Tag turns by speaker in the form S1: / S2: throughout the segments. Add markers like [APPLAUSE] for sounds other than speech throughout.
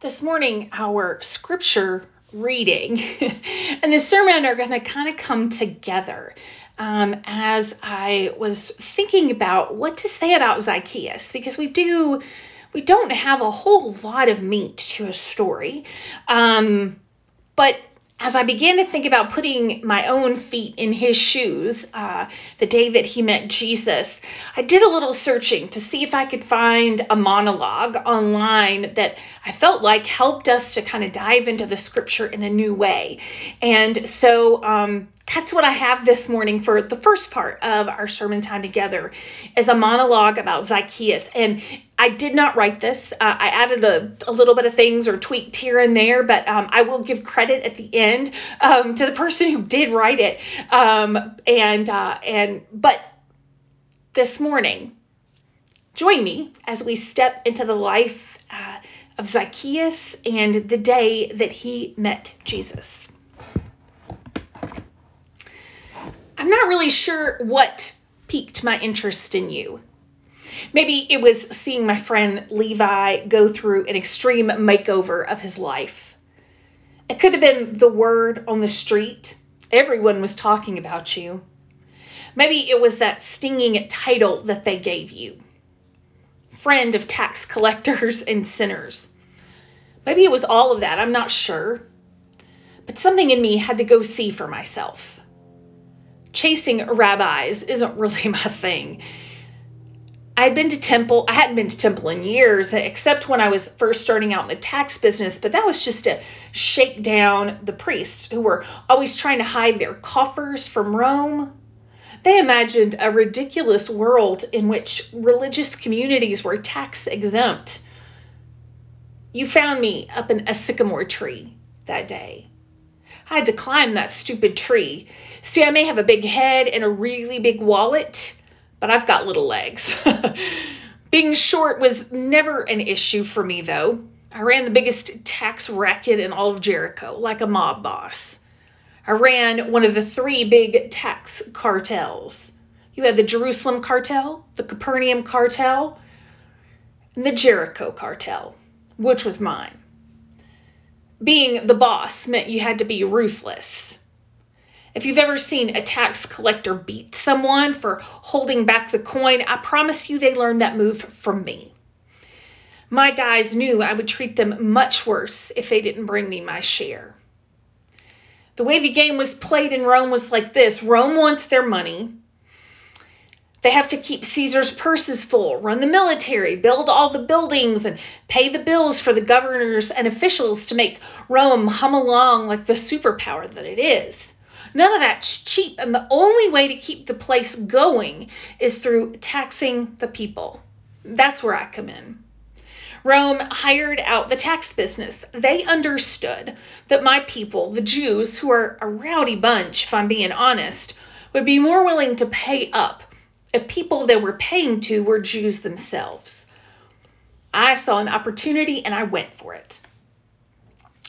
S1: this morning our scripture reading. [LAUGHS] And the sermon are going to kind of come together um, as I was thinking about what to say about Zacchaeus because we do we don't have a whole lot of meat to a story. Um, but as I began to think about putting my own feet in his shoes uh, the day that he met Jesus, I did a little searching to see if I could find a monologue online that I felt like helped us to kind of dive into the scripture in a new way. And so um, that's what I have this morning for the first part of our sermon time together is a monologue about Zacchaeus. And I did not write this. Uh, I added a, a, little bit of things or tweaked here and there, but um, I will give credit at the end um, to the person who did write it. Um, and uh, and but this morning, join me as we step into the life uh, of Zacchaeus and the day that he met Jesus. I'm not really sure what piqued my interest in you. Maybe it was seeing my friend Levi go through an extreme makeover of his life. It could have been the word on the street. Everyone was talking about you. Maybe it was that stinging title that they gave you friend of tax collectors and sinners. Maybe it was all of that. I'm not sure. But something in me had to go see for myself chasing rabbis isn't really [LAUGHS] my thing. I'd been to temple. I hadn't been to temple in years, except when I was first starting out in the tax business, but that was just to shake down the priests who were always trying to hide their coffers from Rome. They imagined a ridiculous world in which religious communities were tax exempt. You found me up in a sycamore tree that day. I had to climb that stupid tree. See, I may have a big head and a really big wallet, but I've got little legs. [LAUGHS] Being short was never an issue for me, though. I ran the biggest tax racket in all of Jericho, like a mob boss. I ran one of the three big tax cartels. You had the Jerusalem cartel, the Capernaum cartel, and the Jericho cartel, which was mine being the boss meant you had to be ruthless. If you've ever seen a tax collector beat someone for holding back the coin, I promise you they learned that move from me. My guys knew I would treat them much worse if they didn't bring me my share. The way the game was played in Rome was like this Rome wants their money, they have to keep Caesar's purses full, run the military, build all the buildings, and pay the bills for the governors and officials to make Rome hum along like the superpower that it is. None of that's cheap, and the only way to keep the place going is through taxing the people. That's where I come in. Rome hired out the tax business. They understood that my people, the Jews, who are a rowdy bunch, if I'm being honest, would be more willing to pay up people they were paying to were Jews themselves. I saw an opportunity and I went for it.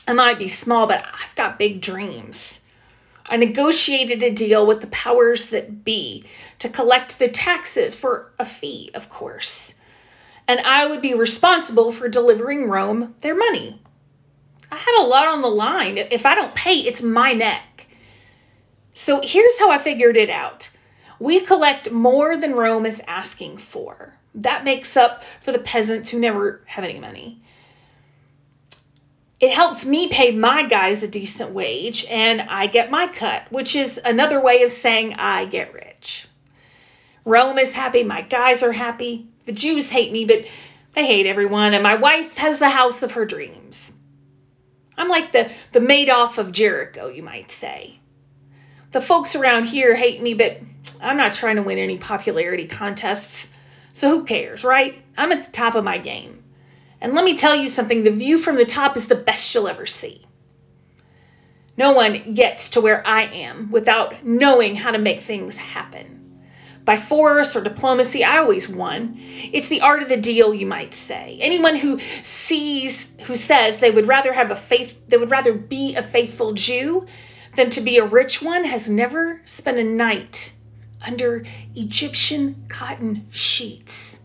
S1: I might be small, but I've got big dreams. I negotiated a deal with the powers that be to collect the taxes for a fee, of course. And I would be responsible for delivering Rome their money. I had a lot on the line. If I don't pay, it's my neck. So here's how I figured it out we collect more than Rome is asking for. That makes up for the peasants who never have any money. It helps me pay my guys a decent wage and I get my cut, which is another way of saying I get rich. Rome is happy, my guys are happy. The Jews hate me, but they hate everyone, and my wife has the house of her dreams. I'm like the, the Madoff of Jericho, you might say. The folks around here hate me, but I'm not trying to win any popularity contests. So who cares, right? I'm at the top of my game. And let me tell you something the view from the top is the best you'll ever see. No one gets to where I am without knowing how to make things happen. By force or diplomacy, I always won. It's the art of the deal, you might say. Anyone who sees, who says they would rather have a faith, they would rather be a faithful Jew than to be a rich one has never spent a night under Egyptian cotton sheets.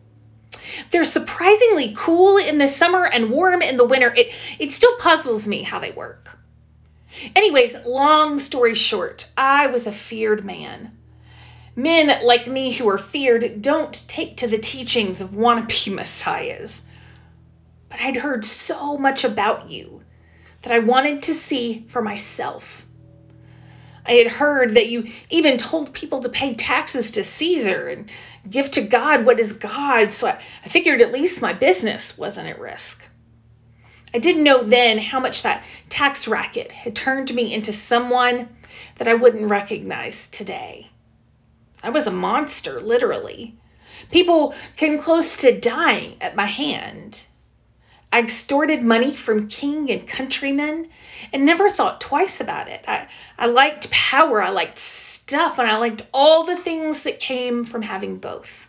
S1: they're surprisingly cool in the summer and warm in the winter. It it still puzzles me how they work. Anyways, long story short, I was a feared man. Men like me who are feared don't take to the teachings of wannabe [LAUGHS] messiahs. But I'd heard so much about you that I wanted to see for myself. I had heard that you even told people to pay taxes to Caesar and give to God what is God, so I, I figured at least my business wasn't at risk. I didn't know then how much that tax racket had turned me into someone that I wouldn't recognize today. I was a monster, literally. People came close to dying at my hand. I extorted money from king and countrymen and never thought twice about it. I, I liked power, I liked stuff, and I liked all the things that came from having both.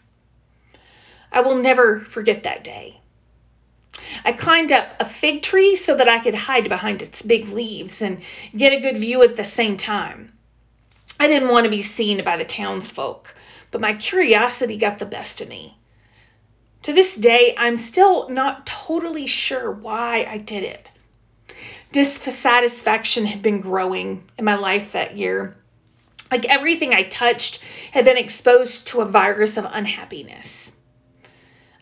S1: I will never forget that day. I climbed up a fig tree so that I could hide behind its big leaves and get a good view at the same time. I didn't want to be seen by the townsfolk, but my curiosity got the best of me. To this day, I'm still not totally sure why I did it. Dissatisfaction had been growing in my life that year. Like everything I touched had been exposed to a virus of unhappiness.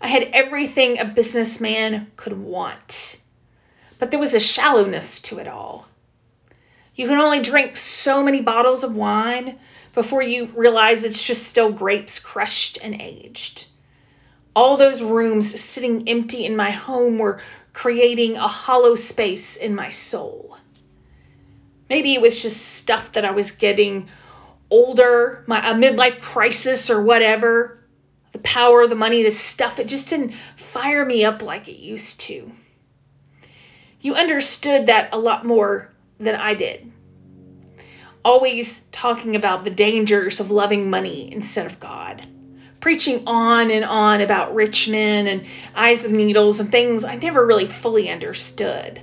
S1: I had everything a businessman could want, but there was a shallowness to it all. You can only drink so many bottles of wine before you realize it's just still grapes crushed and aged all those rooms sitting empty in my home were creating a hollow space in my soul. Maybe it was just stuff that I was getting older, my a midlife crisis or whatever. The power, the money, the stuff, it just didn't fire me up like it used to. You understood that a lot more than I did. Always talking about the dangers of loving money instead of God preaching on and on about rich men and eyes of needles and things I never really fully understood.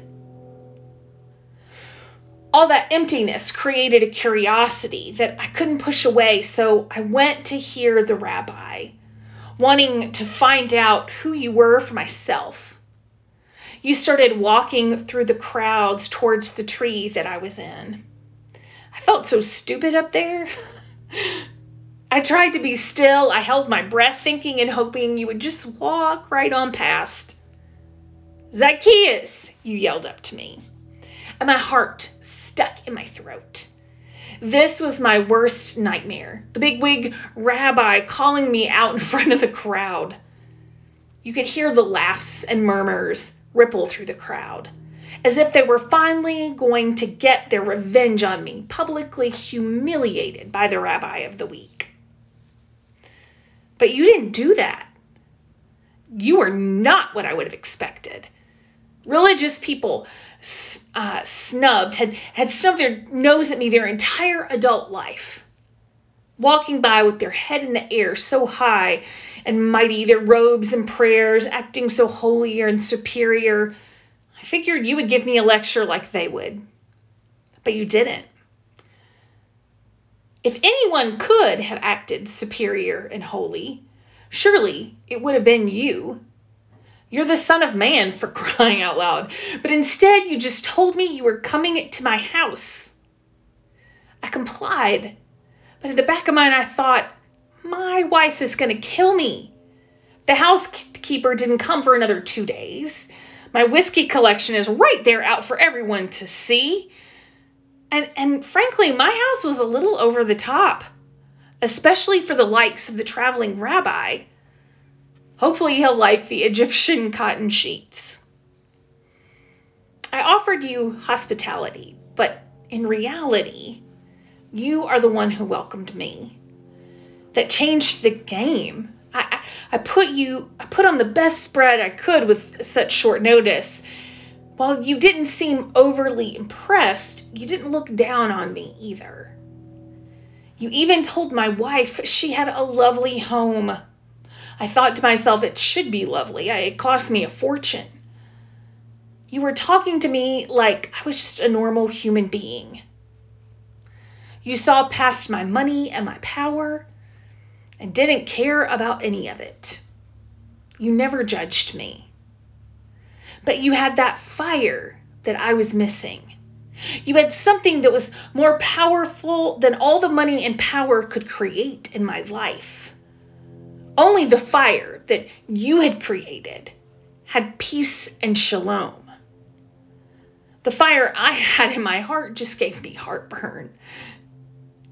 S1: All that emptiness created a curiosity that I couldn't push away, so I went to hear the rabbi, wanting to find out who you were for myself. You started walking through the crowds towards the tree that I was in. I felt so stupid up there. [LAUGHS] I tried to be still. I held my breath, thinking and hoping you would just walk right on past. Zacchaeus, you yelled up to me, and my heart stuck in my throat. This was my worst nightmare the bigwig rabbi calling me out [LAUGHS] in front of the crowd. You could hear the laughs and murmurs ripple through the crowd, as if they were finally going to get their revenge on me, publicly humiliated by the rabbi of the week. But you didn't do that. You were not what I would have expected. Religious people uh, snubbed, had, had stubbed their nose at me their entire adult life. Walking by with their head in the air so high and mighty, their robes and prayers acting so holier and superior. I figured you would give me a lecture like they would. But you didn't. If anyone could have acted superior and holy, surely it would have been you. You're the Son of Man for [LAUGHS] crying out loud. But instead, you just told me you were coming to my house. I complied. But in the back of my mind, I thought, my wife is going to kill me. The housekeeper didn't come for another two days. My whiskey collection is right there out for everyone to see. And and frankly, my house was a little over the top, especially for the likes of the traveling rabbi. Hopefully, he'll like the [LAUGHS] Egyptian cotton sheets. I offered you hospitality, but in reality, you are the one who welcomed me. That changed the game. I, I, I put you, I put on the best spread I could with such short notice, while you didn't seem overly impressed, you didn't look down on me either. You even told my wife she had a lovely home. I thought to myself, it should be lovely. It cost me a fortune. You were talking to me like I was just a normal human being. You saw past my money and my power and didn't care about any of it. You never judged me. But you had that fire that I was missing. You had something that was more powerful than all the money and power could create in my life. Only the fire that you had created had peace and shalom. The fire I had in my heart just gave me heartburn.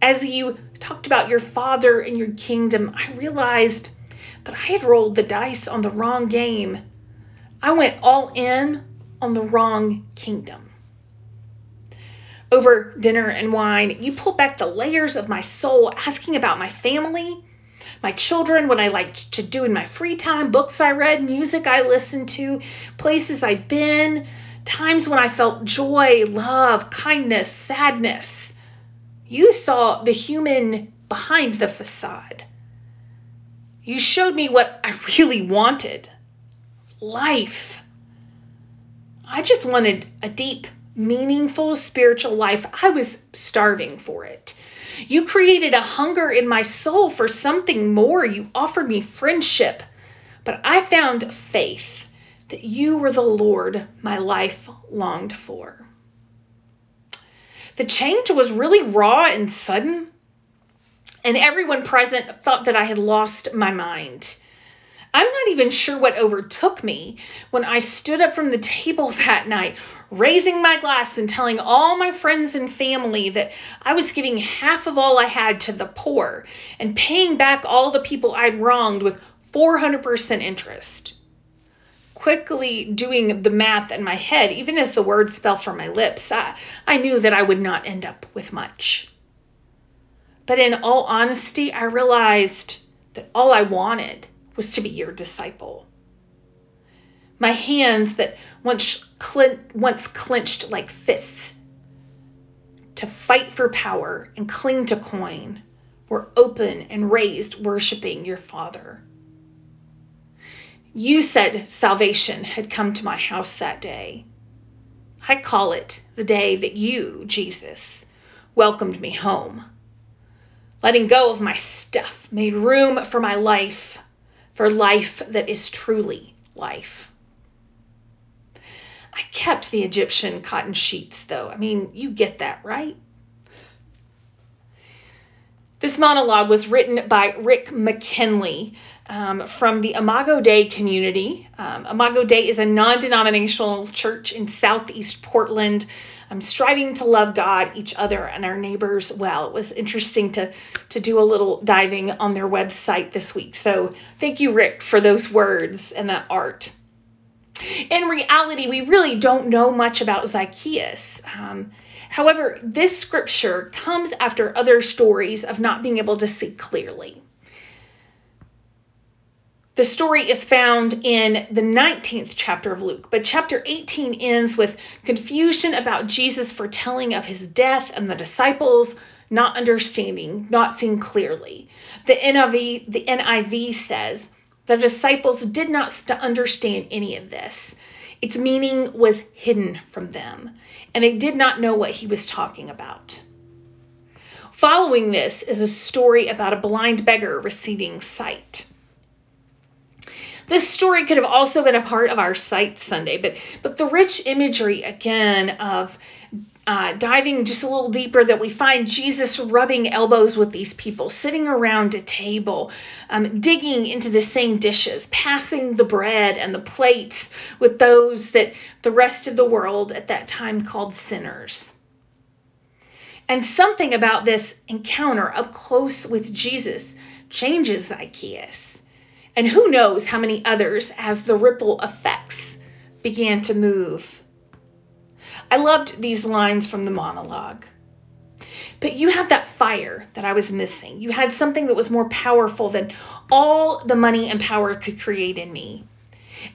S1: As you talked about your father and your kingdom, I realized that I had rolled the dice on the wrong game. I went all in on the wrong kingdom. Over dinner and wine, you pulled back the layers of my soul, asking about my family, my children, what I liked to do in my free time, books I read, music I listened to, places I'd been, times when I felt joy, love, kindness, sadness. You saw the human behind the facade. You showed me what I [LAUGHS] really wanted life. I just wanted a deep, meaningful spiritual life. I was starving for it. You created a hunger in my soul for something more. You offered me friendship, but I found faith that you were the Lord my life longed for. The change was really raw and sudden, and everyone present thought that I had lost my mind. I'm not even sure what overtook me when I stood up from the table [LAUGHS] that night, raising my glass and telling all my friends and family that I was giving half of all I had to the poor and paying back all the people I'd wronged with 400% interest. Quickly doing the math in my head, even as the words fell from my lips, I, I knew that I would not end up with much. But in all honesty, I realized that all I wanted was to be your disciple. My hands that once, once clenched like fists to fight for power and cling to coin were open and raised, worshiping your Father. You said salvation had come to my house that day. I call it the day that you, Jesus, welcomed me home. Letting go of my stuff made room for my life for life that is truly life. I kept the Egyptian cotton sheets, though. I mean, you get that, right? This monologue was written by Rick McKinley um, from the Imago Dei community. Um, Imago Dei is a non denominational church in southeast Portland. I'm striving to love God, each other, and our neighbors well. It was interesting to to do a little diving on their website this week. So thank you, Rick, for those words and that art. In reality, we really don't know much about Zacchaeus. Um, however, this scripture comes after other stories of not being able to see clearly. The story is found in the 19th chapter of Luke, but chapter 18 ends with confusion about Jesus' foretelling of his death and the disciples not understanding, not seeing clearly. The NIV, the NIV says the disciples did not st- understand any of this. Its meaning was hidden from them, and they did not know what he was talking about. Following this is a story about a blind beggar receiving sight. This story could have also been a part of our sight Sunday, but but the rich imagery again of uh, diving just a little deeper that we find Jesus rubbing elbows with these people, sitting around a table, um, digging into the same dishes, passing the bread and the plates with those that the rest of the world at that time called sinners. And something about this encounter up close with Jesus changes Zacchaeus and who knows how many others as the ripple effects began to move. I loved these lines from the monologue. But you had that fire that I was missing. You had something that was more powerful than all the money and power could create in me.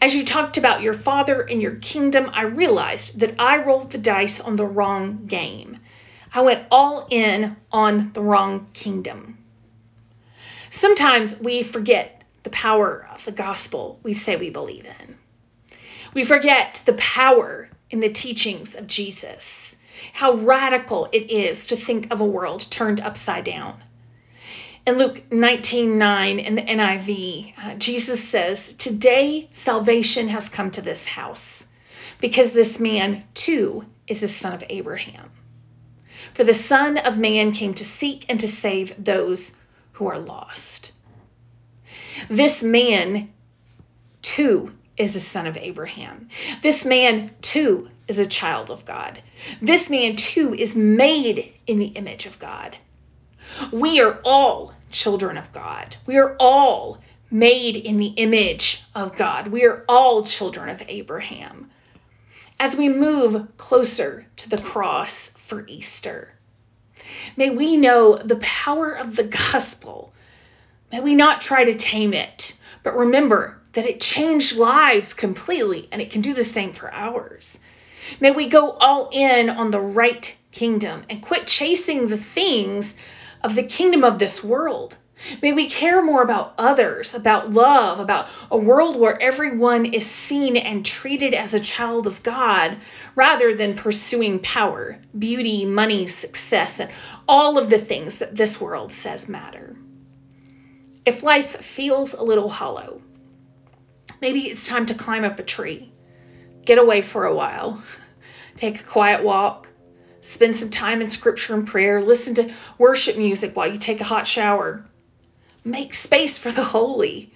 S1: As you talked about your father and your kingdom, I realized that I rolled the dice on the wrong game. I went all in on the wrong kingdom. Sometimes we forget the power of the gospel we say we believe in. We forget the power in the teachings of Jesus, how radical it is to think of a world turned upside down. In Luke 19:9 in the NIV, uh, Jesus says, "Today salvation has come to this house, because this man too is the son of Abraham. For the Son of Man came to seek and to save those who are lost." This man too is a son of Abraham. This man too is a child of God. This man too is made in the image of God. We are all children of God. We are all made in the image of God. We are all children of Abraham. As we move closer to the cross for Easter, may we know the power of the gospel. May we not try to tame it, but remember that it changed lives completely and it can do the same for ours. May we go all in on the right kingdom and quit chasing the things of the kingdom of this world. May we care more about others, about love, about a world where everyone is seen and treated as a child of God rather than pursuing power, beauty, money, success, and all of the things that this world says matter. If life feels a little hollow, maybe it's time to climb up a tree, get away for a while, [LAUGHS] take a quiet walk, Spend some time in scripture and prayer. Listen to worship music while you take a hot shower. Make space for the holy.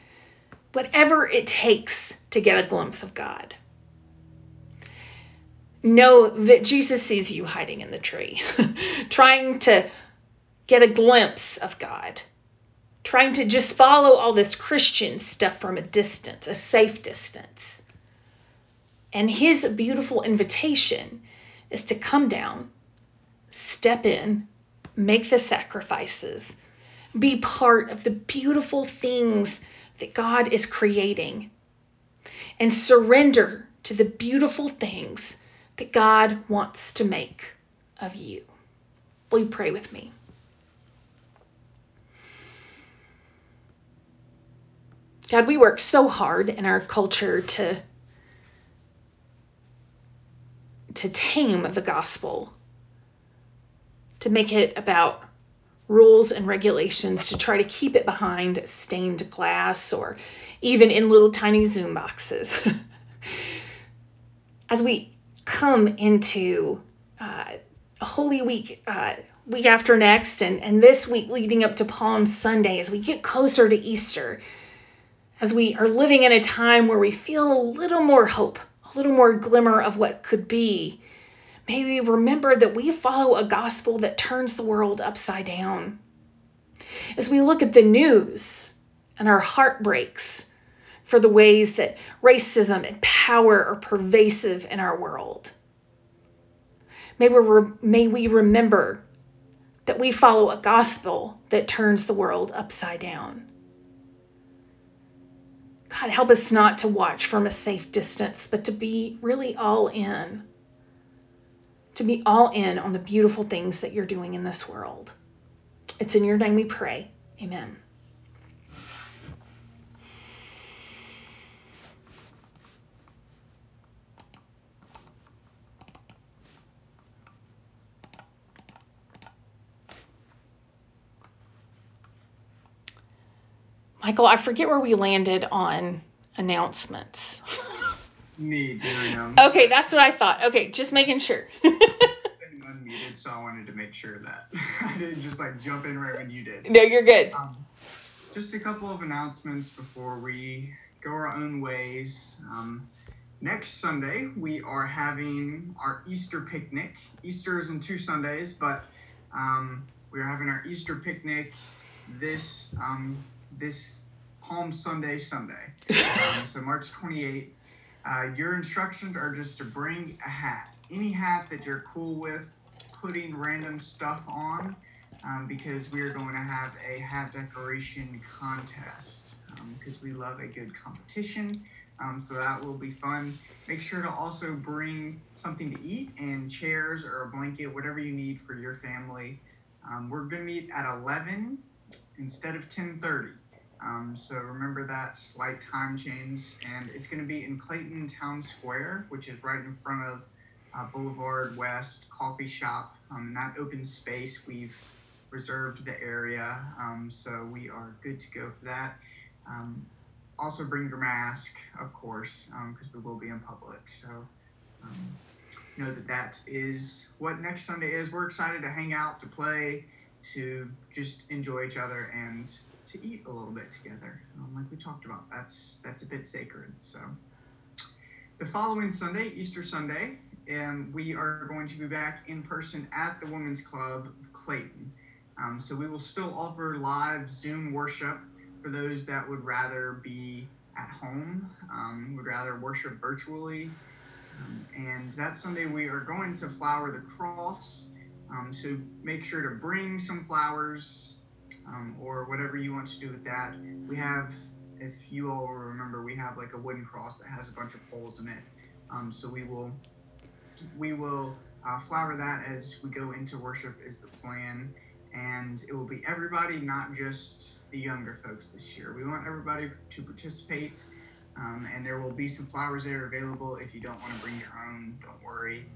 S1: Whatever it takes to get a glimpse of God. Know that Jesus sees you hiding in the tree, [LAUGHS] trying to get a glimpse of God, trying to just follow all this Christian stuff from a distance, a safe distance. And his beautiful invitation is to come down step in, make the sacrifices, be part of the beautiful things that God is creating, and surrender to the beautiful things that God wants to make of you. Will you pray with me? God, we work so hard in our culture to to tame the gospel to make it about rules and regulations to try to keep it behind stained glass or even in little tiny Zoom boxes. [LAUGHS] As we come into uh, Holy Week, uh, week after next, and, and this week leading up to Palm Sunday, as we get closer to Easter, as we are living in a time where we feel a little more hope, a little more glimmer of what could be, May we remember that we follow a gospel that turns the world upside down. As we look at the news and our heart breaks for the ways that racism and power are pervasive in our world, may we, re- may we remember that we follow a gospel that turns the world upside down. God, help us not to watch from a safe distance, but to be really all in to be all in on the beautiful things that you're doing in this world. It's in your name we pray. Amen. Michael, I forget where we landed on announcements.
S2: Me too.
S1: Okay, that's what I thought. Okay, just making sure. [LAUGHS]
S2: unmuted, so I wanted to make sure that [LAUGHS] I didn't just like jump in right when you did.
S1: No, you're good.
S2: Um, just a couple of announcements before we go our own ways. Um, next Sunday, we are having our Easter picnic. Easter is in two Sundays, but um, we're having our Easter picnic this um, this Palm Sunday Sunday. [LAUGHS] Um, so March 28th. Uh, your instructions are just to bring a hat, any hat that you're cool with putting random stuff on, um, because we are going to have a hat decoration contest because um, we love a good competition. Um, so that will be fun. Make sure to also bring something to eat and chairs or a blanket, whatever you need for your family. Um, we're going to meet at 11 instead of 10:30. Um, so remember that slight time change, and it's going to be in Clayton Town Square, which is right in front of uh, Boulevard West Coffee Shop. Um, in that open space, we've reserved the area, um, so we are good to go for that. Um, also, bring your mask, of course, because we will be in public. So um, know that that is what next Sunday is. We're excited to hang out, to play, to just enjoy each other, and to eat a little bit together. Um, like we talked about, that's that's a bit sacred. So the following Sunday, Easter Sunday, um, we are going to be back in person at the Women's Club of Clayton. Um, so we will still offer live Zoom worship for those that would rather be at home, um, would rather worship virtually. Um, and that Sunday we are going to flower the cross. Um, so make sure to bring some flowers um, or whatever you want to do with that. We have, if you all remember, we have like a wooden cross that has a bunch of holes in it. Um, so we will we will uh, flower that as we go into worship is the plan, and it will be everybody, not just the younger folks this year. We want everybody to participate. Um, and there will be some flowers there available. If you don't want to bring your own, don't worry.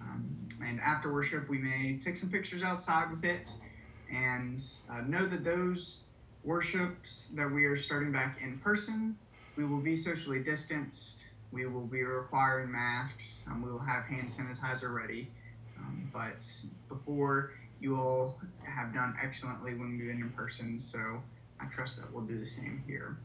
S2: Um, and after worship, we may take some pictures outside with it and uh, know that those worships that we are starting back in person, we will be socially distanced. We will be requiring masks. Um, we will have hand sanitizer ready. Um, but before, you all have done excellently when we've been in person, so I trust that we'll do the same here.